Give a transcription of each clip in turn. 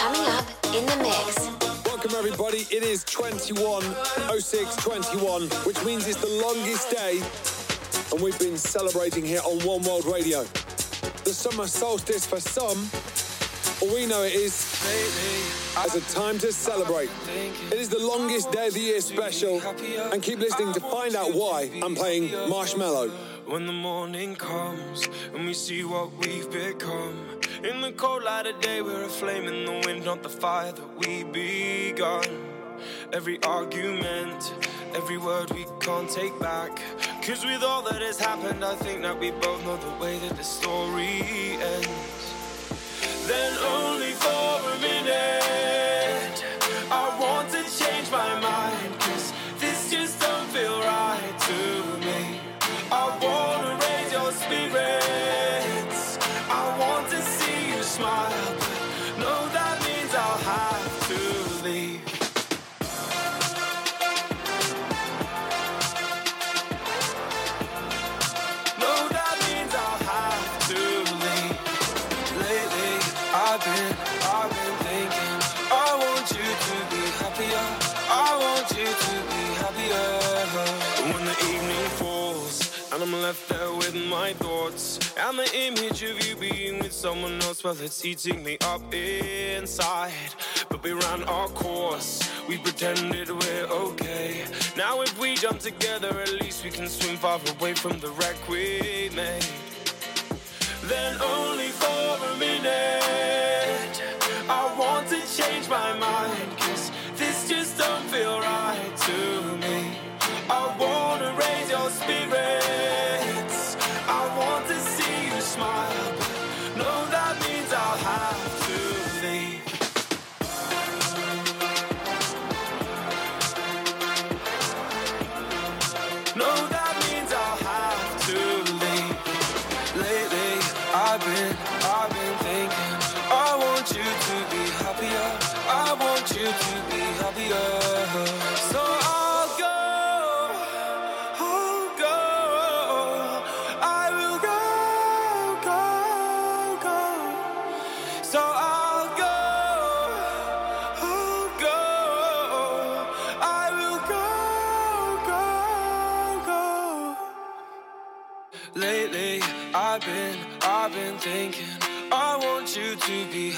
Coming up in the mix. Welcome, everybody. It is 21.06.21, which means it's the longest day, and we've been celebrating here on One World Radio. The summer solstice for some, all we know it is as a time to celebrate. It is the longest day of the year special, and keep listening to find out why I'm playing Marshmello. When the morning comes and we see what we've become. In the cold light of day, we're a flame in the wind, not the fire that we begun. Every argument, every word we can't take back. Cause with all that has happened, I think that we both know the way that the story ends. Then only for a minute, and the image of you being with someone else, well, it's eating me up inside. But we ran our course. We pretended we're okay. Now if we jump together, at least we can swim far away from the wreck we made then only for a minute.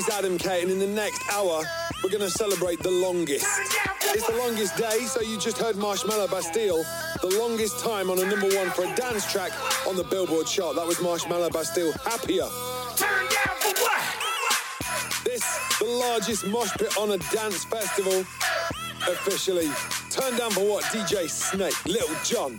is Adam K, and in the next hour, we're going to celebrate the longest. It's the longest day, so you just heard Marshmello Bastille, the longest time on a number one for a dance track on the Billboard chart. That was Marshmello Bastille, Happier. This, the largest mosh pit on a dance festival, officially. Turn down for what? DJ Snake, Lil Jon.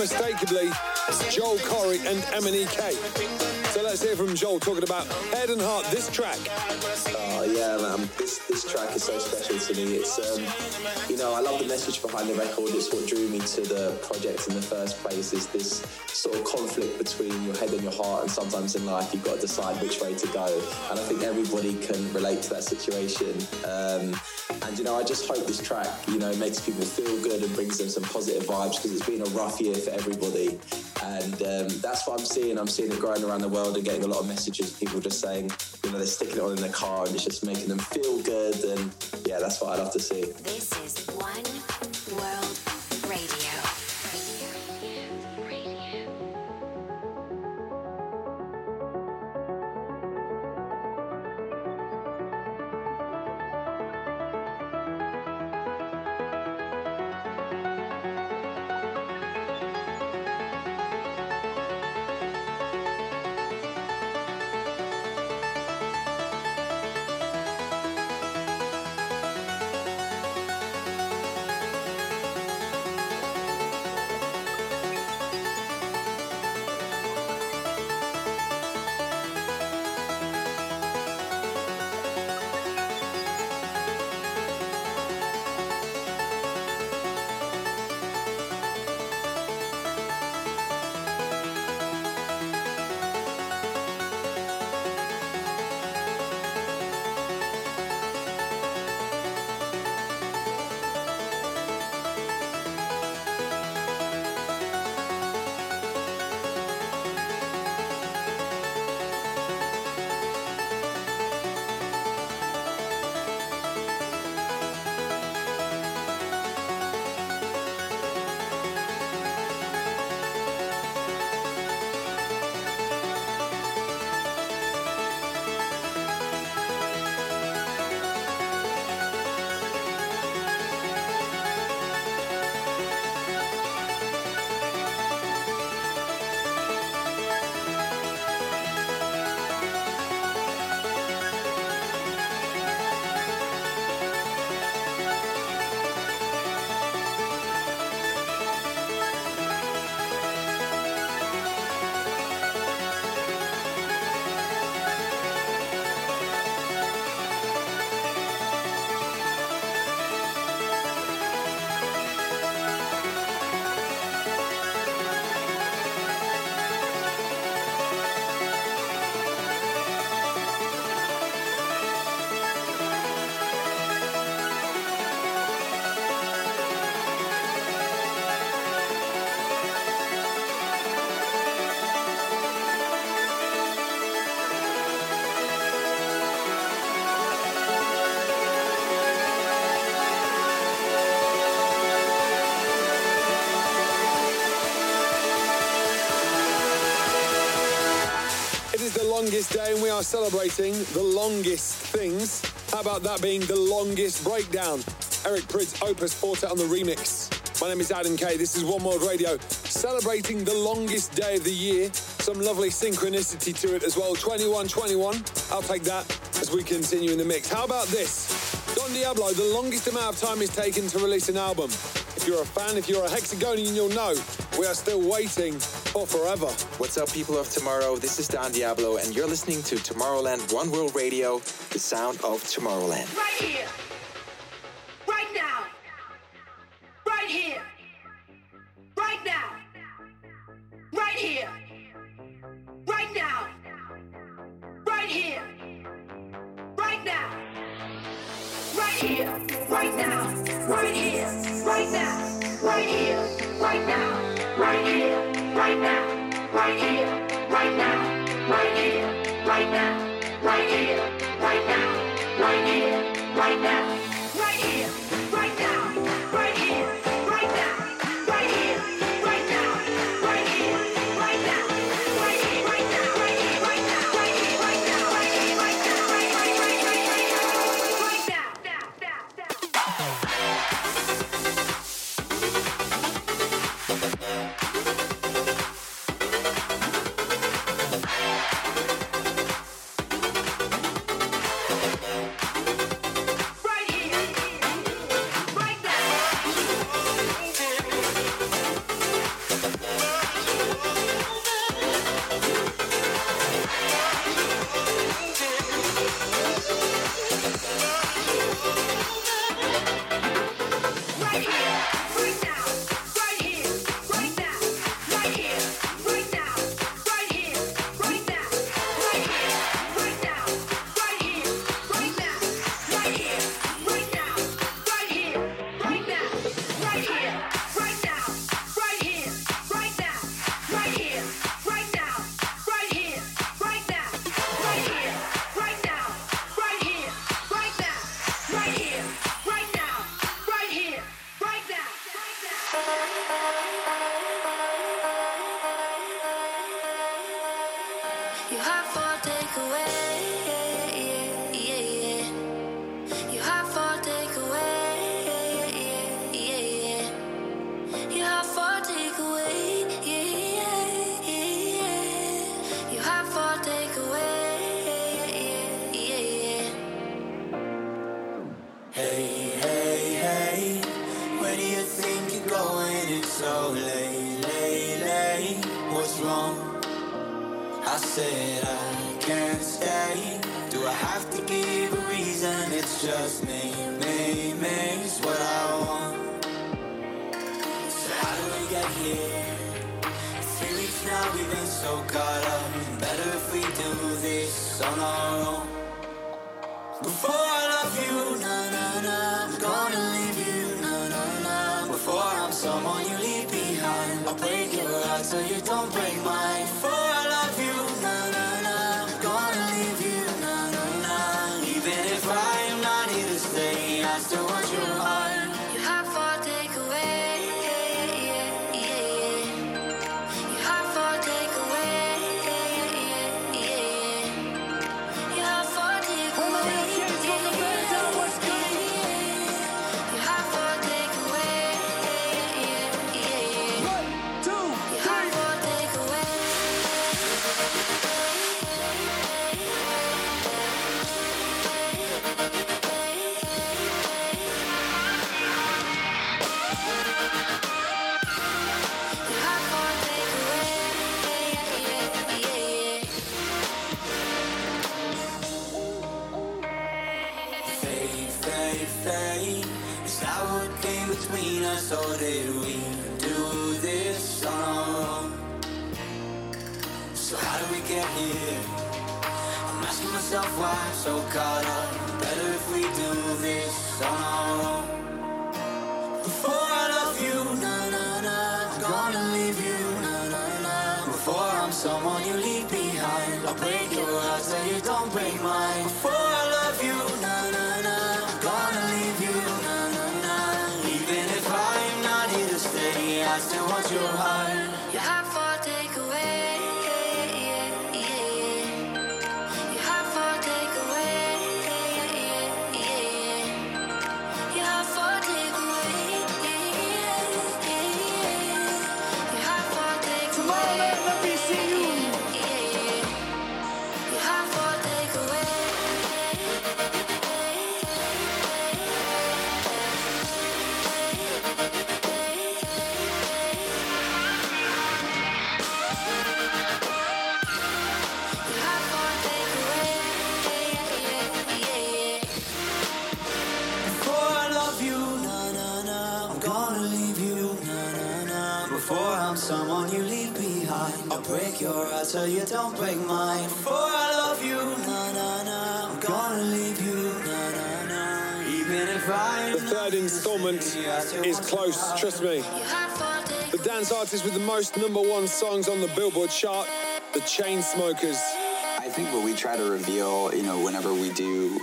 2020, unmistakably. Joel Corry and MNEK. So let's hear from Joel talking about Head and Heart, this track. Oh yeah, man. This this track is so special to me. It's um, you know, I love the message behind the record. It's what drew me to the project in the first place. Is this sort of conflict between your head and your heart, and sometimes in life you've got to decide which way to go. And I think everybody can relate to that situation. Um, and you know, I just hope this track, you know, makes people feel good and brings them some positive vibes because it's been a rough year for everybody. And um, that's what I'm seeing. I'm seeing it growing around the world and getting a lot of messages. People just saying, you know, they're sticking it on in their car and it's just making them feel good. And yeah, that's what I'd love to see. This is One World this day, we are celebrating the longest things. How about that being the longest breakdown? Eric Prydz Opus Four Tet on the remix. My name is Adam Kay. This is One World Radio, celebrating the longest day of the year. Some lovely synchronicity to it as well. 2121. I'll take that as we continue in the mix. How about this? Don Diablo, the longest amount of time is taken to release an album. If you're a fan, if you're a hexagonian, you'll know we are still waiting or forever. What's up, people of tomorrow? This is Don Diablo, and you're listening to Tomorrowland One World Radio, the sound of Tomorrowland. Right here. between us, or did we do this on our own? So how did we get here? I'm asking myself why I'm so caught up. Better if we do this on our own. Before I love you, na na na, I'm gonna leave you, na na na. Before I'm someone you leave. Break your heart so you don't break mine. For I love you, na na na. I'm gonna leave you, na na na. Even if I. The third installment is close, trust me. The dance artist with the most number one songs on the Billboard chart, the Chainsmokers. I think what we try to reveal, you know, whenever we do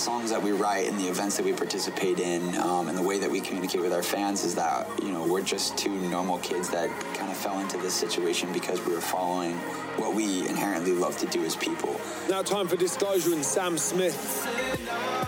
songs that we write and the events that we participate in um, and the way that we communicate with our fans is that, you know, we're just two normal kids that kind of fell into this situation because we were following what we inherently love to do as people. Now, time for disclosure and Sam Smith.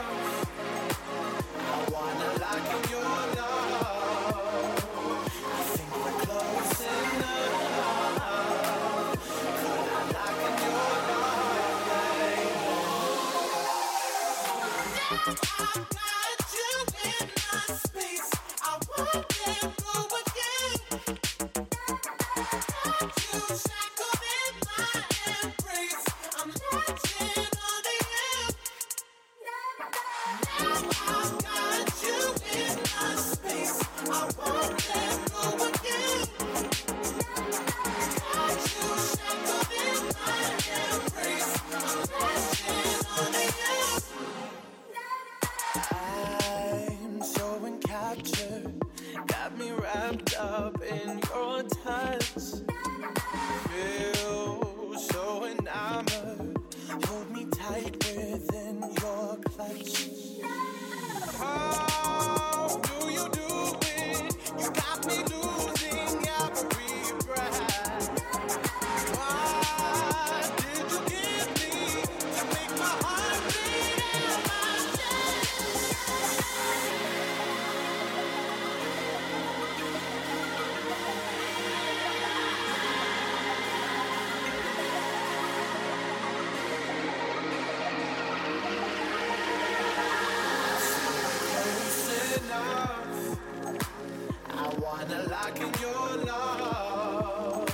Wanna lock your love.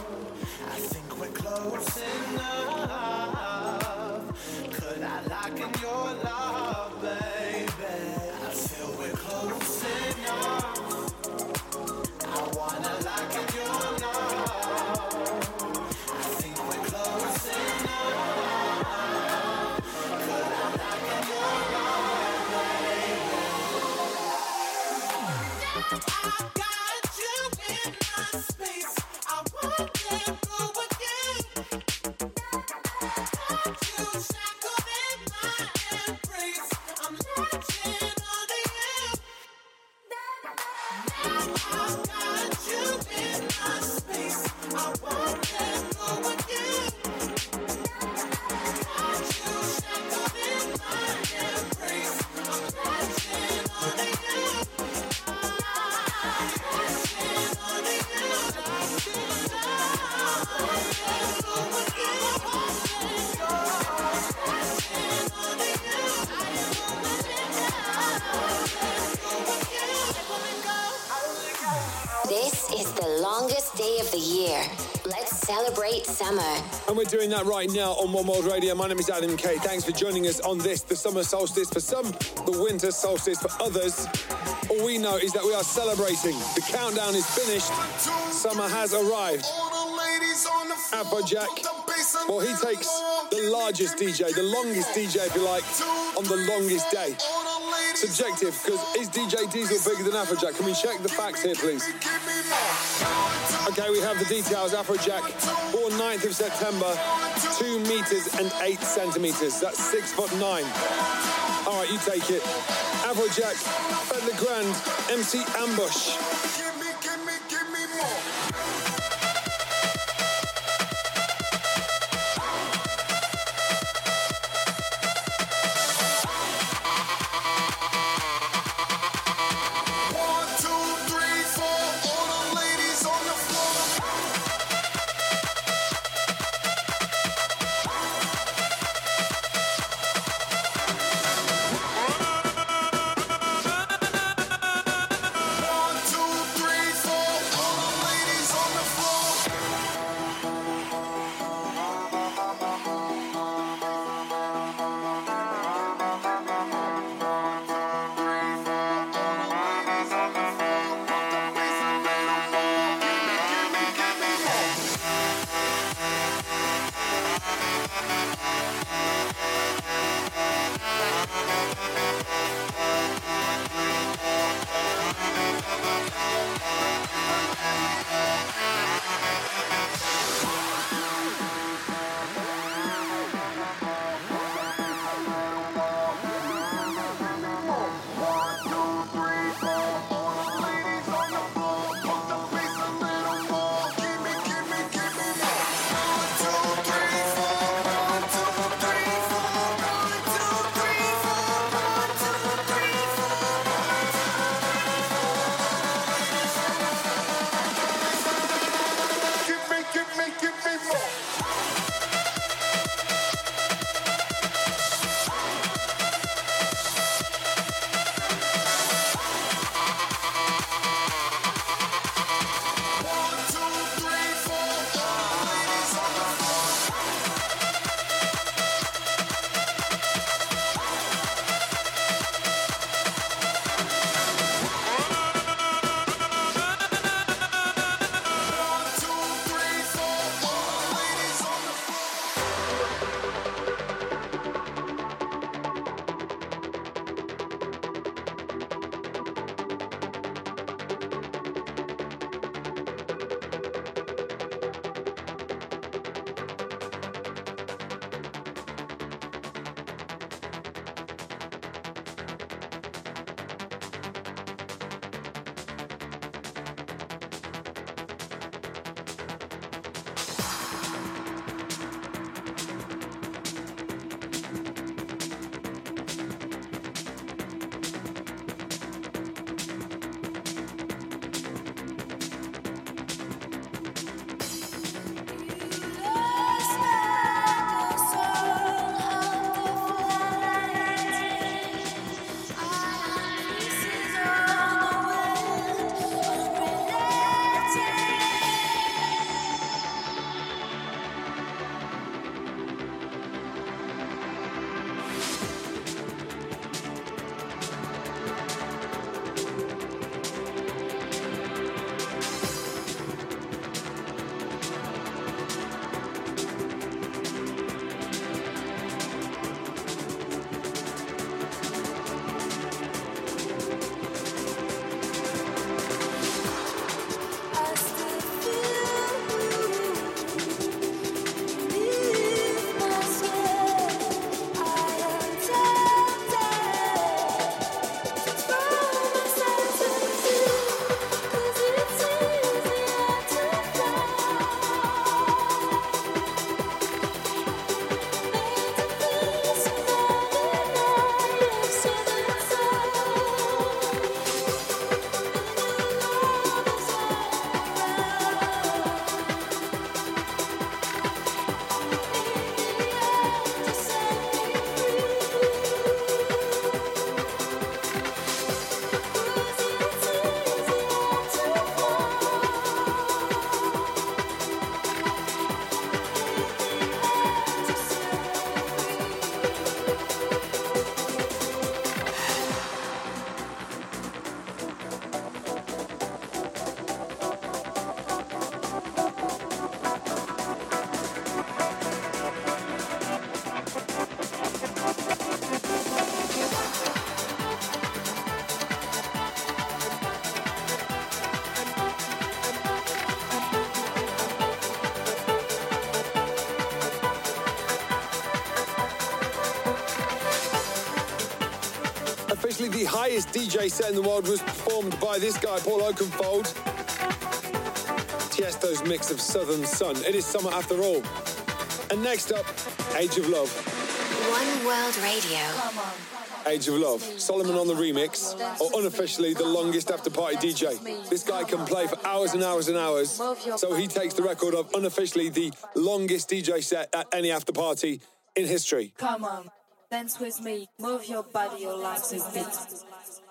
I think we're close And we're doing that right now on One World Radio. My name is Adam Kay. Thanks for joining us on this, the summer solstice for some, the winter solstice for others. All we know is that we are celebrating. The countdown is finished. Summer has arrived. Afrojack, well, he takes the largest DJ, the longest DJ, if you like, on the longest day. Subjective, because is DJ Diesel bigger than Afrojack? Can we check the facts here, please? Okay, we have the details. Afrojack, born 9th of September, 2 meters and 8 centimeters. That's 6 foot 9. All right, you take it. Afrojack, Fed the Grand, MC Ambush. Highest DJ set in the world was performed by this guy, Paul Oakenfold. Tiesto's mix of Southern Sun. It is summer after all. And next up, Age of Love. One World Radio. Age of Love. Solomun on the remix, or unofficially the longest after party DJ. This guy can play for hours and hours and hours, so he takes the record of unofficially the longest DJ set at any after party in history. Come on, dance with me, move your body, your legs a bit.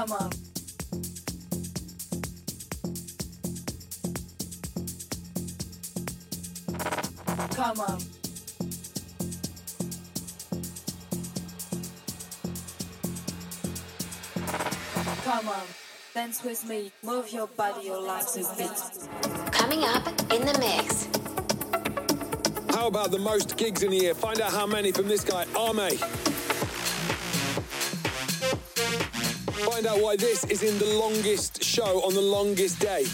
Come on. Come on. Come on, dance with me, move your body, your legs a bit. Coming up in the mix. How about the most gigs in a year? Find out how many from this guy, Arme. Find out why this is in the longest show on the longest day.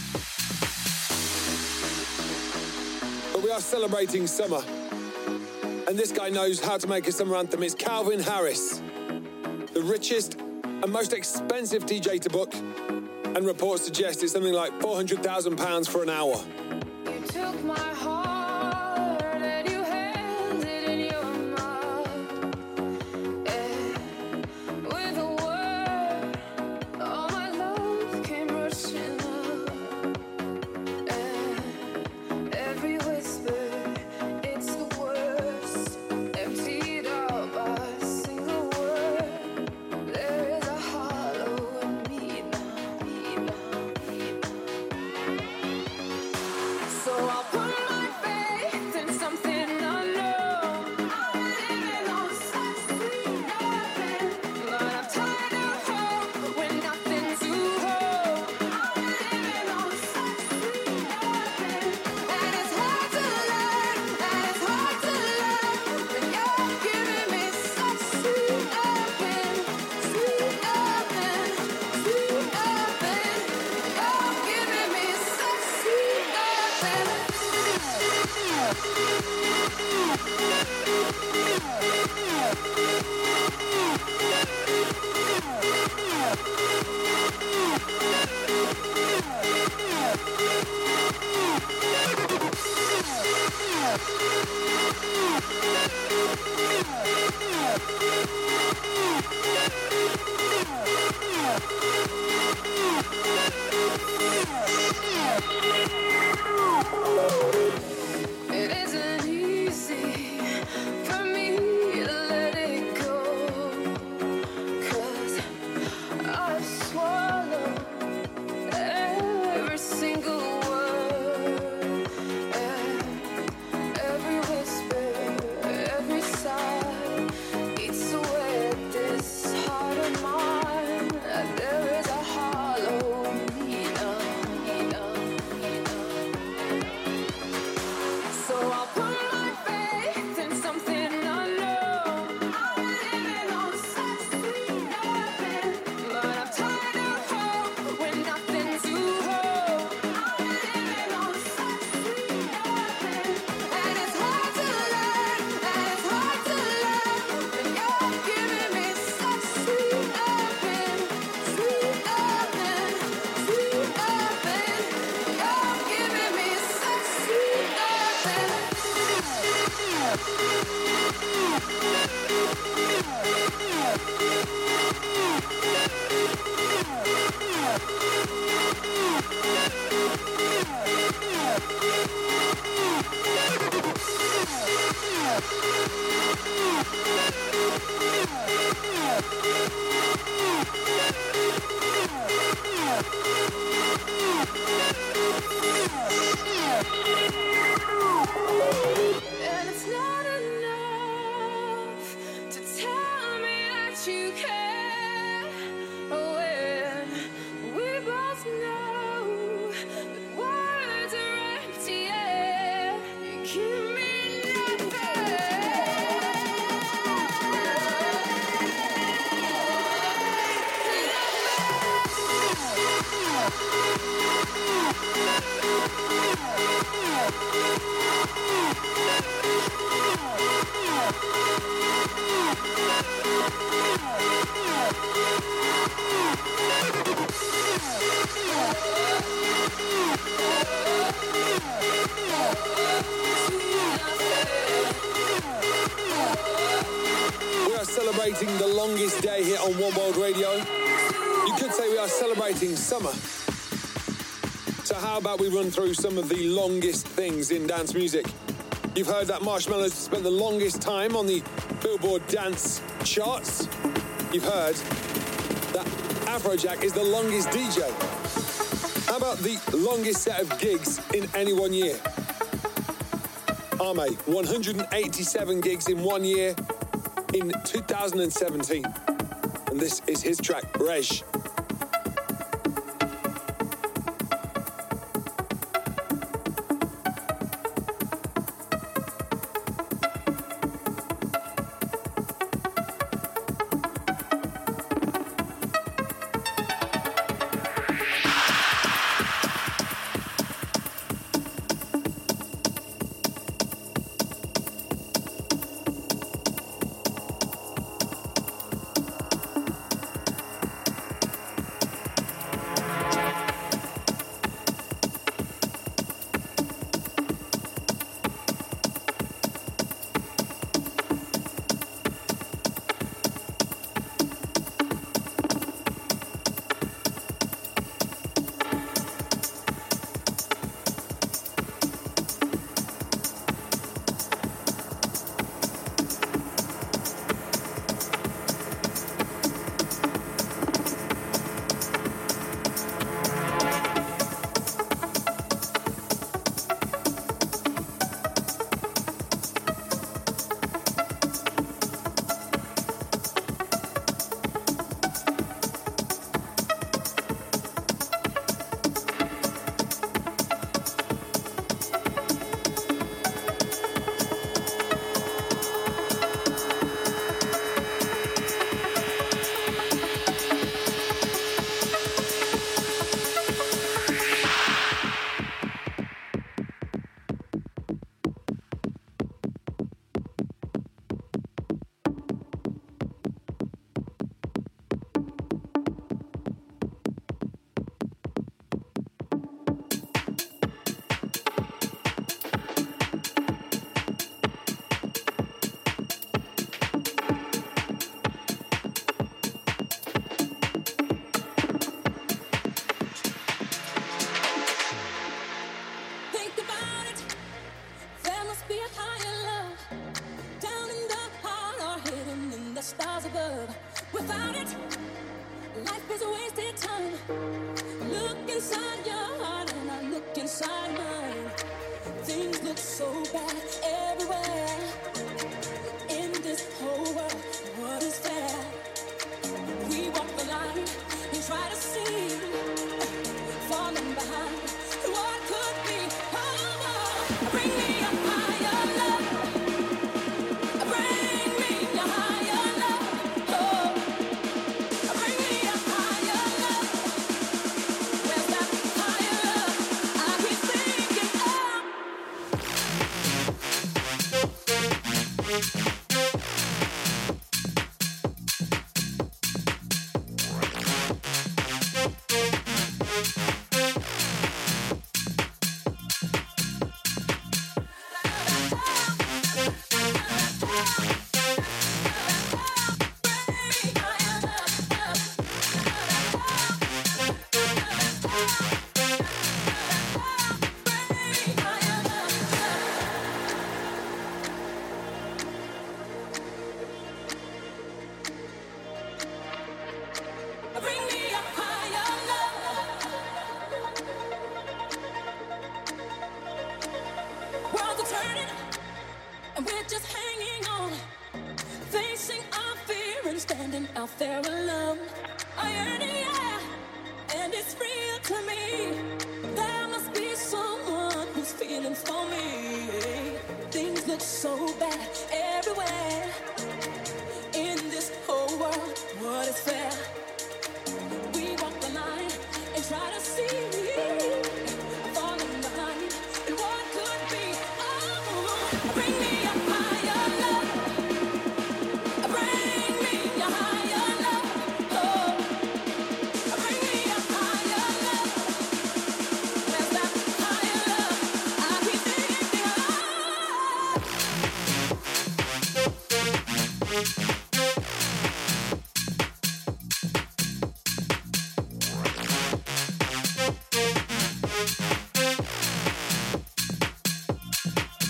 But we are celebrating summer. And this guy knows how to make a summer anthem. It's Calvin Harris, the richest and most expensive DJ to book. And reports suggest it's something like £400,000 for an hour. Celebrating the longest day here on One World Radio. Could say we are celebrating summer. So, how about we run through some of the longest things in dance music? You've heard that Marshmello's spent the longest time on the Billboard dance charts. You've heard that Afrojack is the longest DJ. How about the longest set of gigs in any one year? Âme, 187 gigs in one year in 2017. And this is his track, Rej.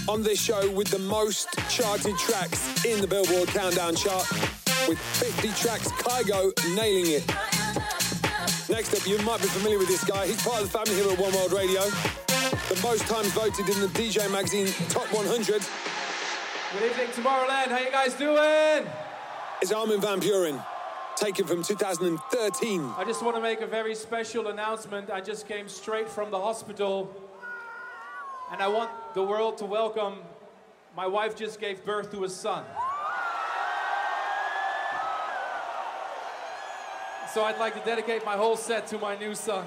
On this show with the most charted tracks in the Billboard Countdown chart, with 50 tracks, Kygo nailing it. Next up, you might be familiar with this guy. He's part of the family here at One World Radio. The most times voted in the DJ Magazine Top 100 Good evening, Tomorrowland. How you guys doing? is Armin van Buuren, taken from 2013. I just want to make a very special announcement. I just came straight from the hospital, and I want the world to welcome my wife just gave birth to a son. So I'd like to dedicate my whole set to my new son.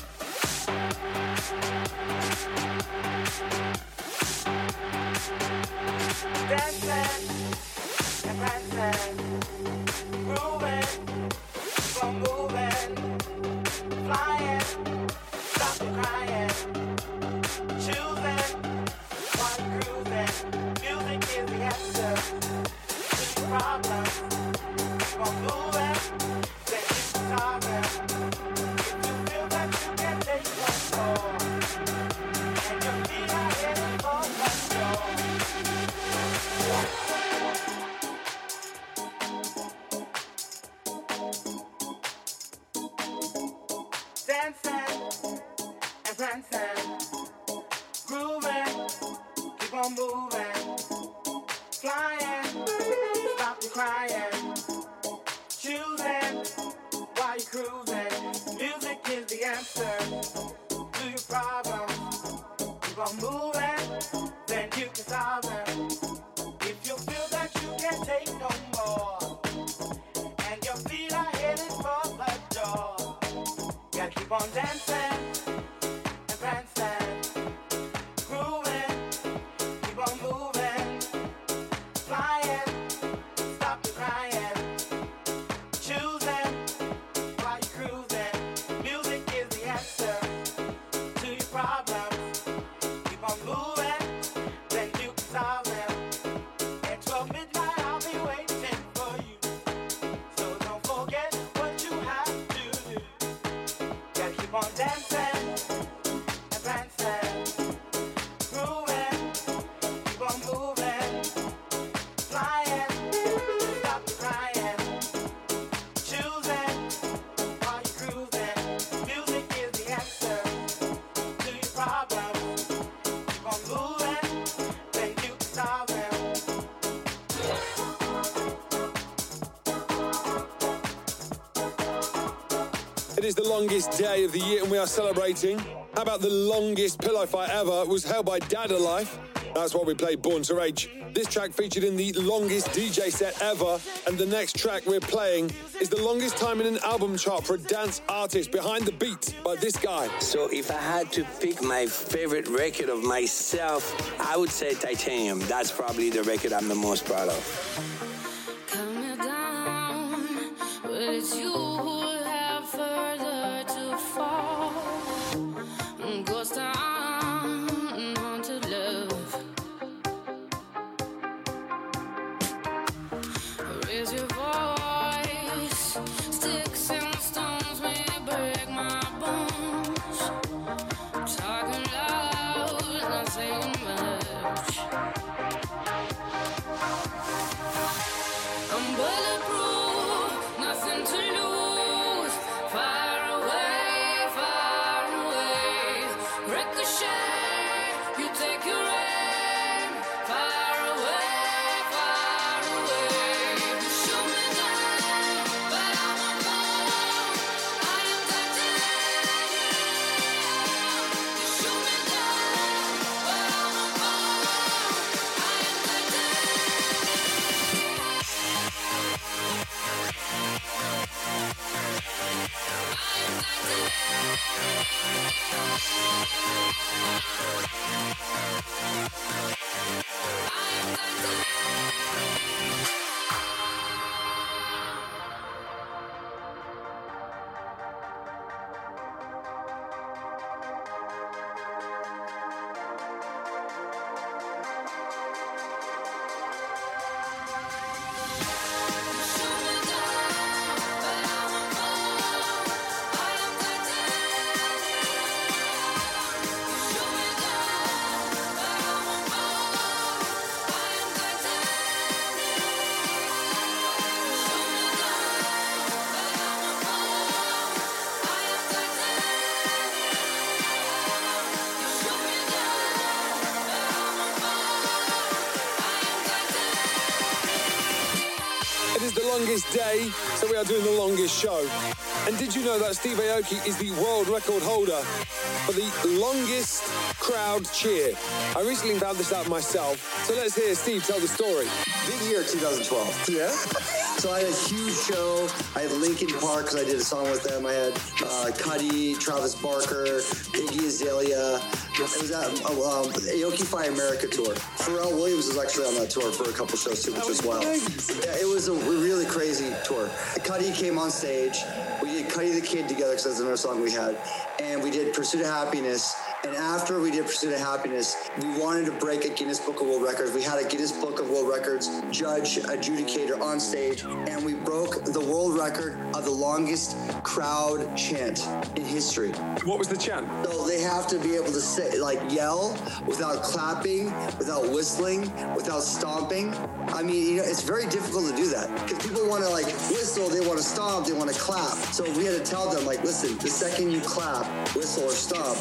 Dancing and grooving, bumbling. problem. It is the longest day of the year, and we are celebrating. How about the longest pillow fight ever was held by Dad Life? That's why we played Born to Rage. This track featured in the longest DJ set ever, and the next track we're playing is the longest time in an album chart for a dance artist behind the beat by this guy. So if I had to pick my favorite record of myself, I would say Titanium. That's probably the record I'm the most proud of. So we are doing the longest show. And did you know that Steve Aoki is the world record holder for the longest crowd cheer? I recently found this out myself, so let's hear Steve tell the story. Big year 2012. Yeah? So I had a huge show. I had Linkin Park because I did a song with them. I had uh, Cudi, Travis Barker, Iggy Azalea. It was at um, Aokify America tour. Pharrell Williams was actually on that tour for a couple shows too, which was wild. Yeah, it was a really crazy tour. Cudi came on stage. We did Cudi the Kid together because that's another song we had. And we did Pursuit of Happiness. And after we did Pursuit of Happiness, we wanted to break a Guinness Book of World Records. We had a Guinness Book of World Records judge, adjudicator on stage, and we broke the world record of the longest crowd chant in history. What was the chant? So they have to be able to say, like, yell without clapping, without whistling, without stomping. I mean, you know, it's very difficult to do that because people want to like whistle, they want to stomp, they want to clap. So we had to tell them, like, listen, the second you clap, whistle, or stomp,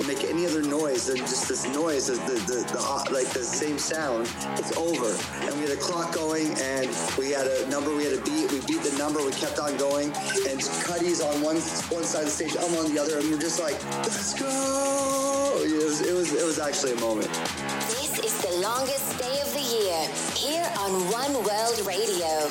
or make any other noise than just this noise, the, the, the, uh, like the same sound, it's over. And we had a clock going, and we had a number we had to beat. We beat the number. We kept on going, and Cudi's on one one side of the stage, I'm on the other, and we're just like, let's go. It was it was it was actually a moment. This is the longest day of the year here on One World Radio.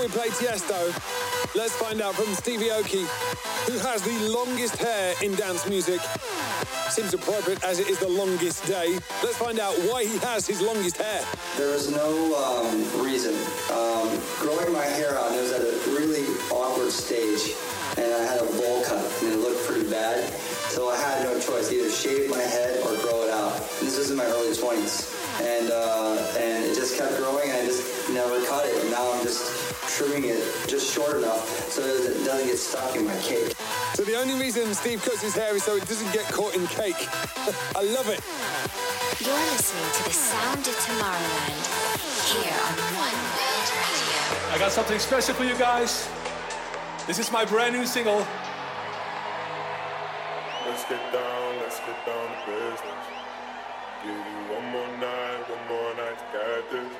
We play Tiesto, let's find out from Stevie Aoki, who has the longest hair in dance music. Seems appropriate as it is the longest day. Let's find out why he has his longest hair. There was no um, reason. Um, growing my hair out, it was at a really awkward stage, and I had a bowl cut, and it looked pretty bad. So I had no choice, either shave my head or grow it out. And this was in my early 20s, and uh, and it just kept growing, and I just never cut it. And now I'm just trimming it just short enough so that it doesn't get stuck in my cake. So the only reason Steve cuts his hair is so it doesn't get caught in cake. I love it. You're listening to the sound of Tomorrowland here on One World Radio. I got something special for you guys. This is my brand new single. Let's get down, let's get down to business. Give you one more night, one more night to get this.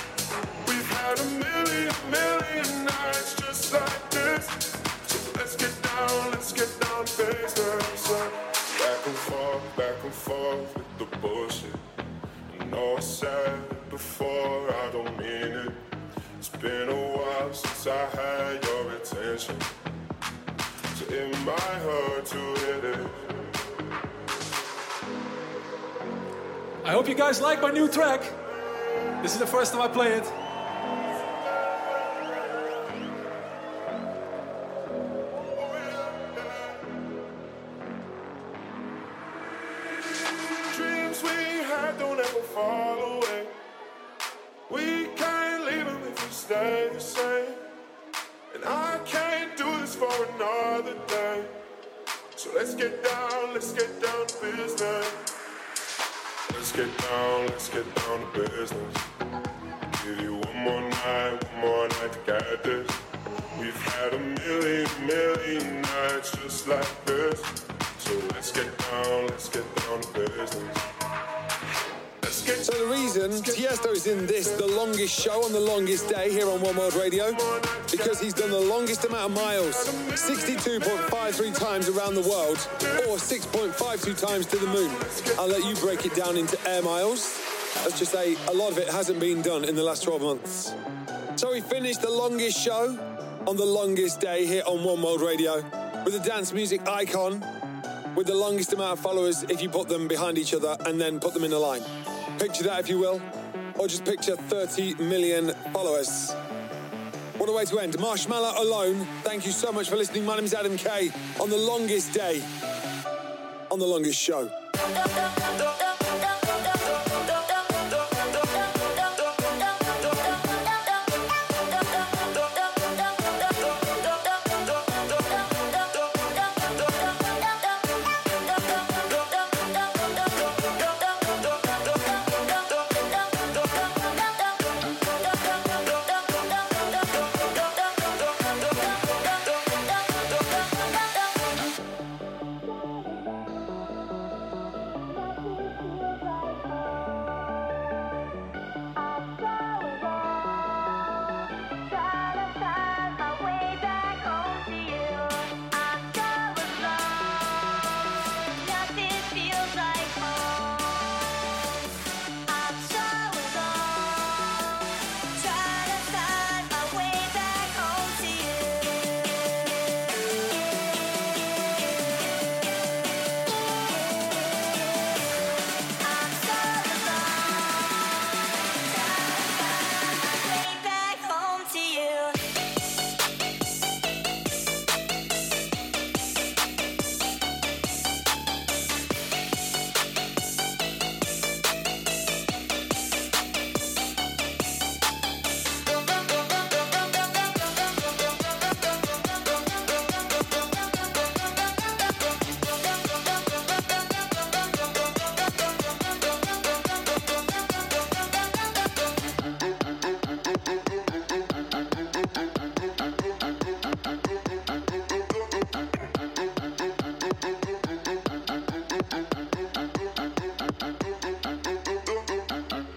I had your attention. So it might hurt to hit it. I hope you guys like my new track. This is the first time I play it. 62.53 times around the world, or 6.52 times to the moon. I'll let you break it down into air miles. Let's just say a lot of it hasn't been done in the last 12 months. So we finished the longest show on the longest day here on One World Radio with a dance music icon with the longest amount of followers if you put them behind each other and then put them in a line. Picture that if you will, or just picture 30 million followers. What a way to end. Marshmello alone. Thank you so much for listening. My name is Adam Kay on the longest day, on the longest show.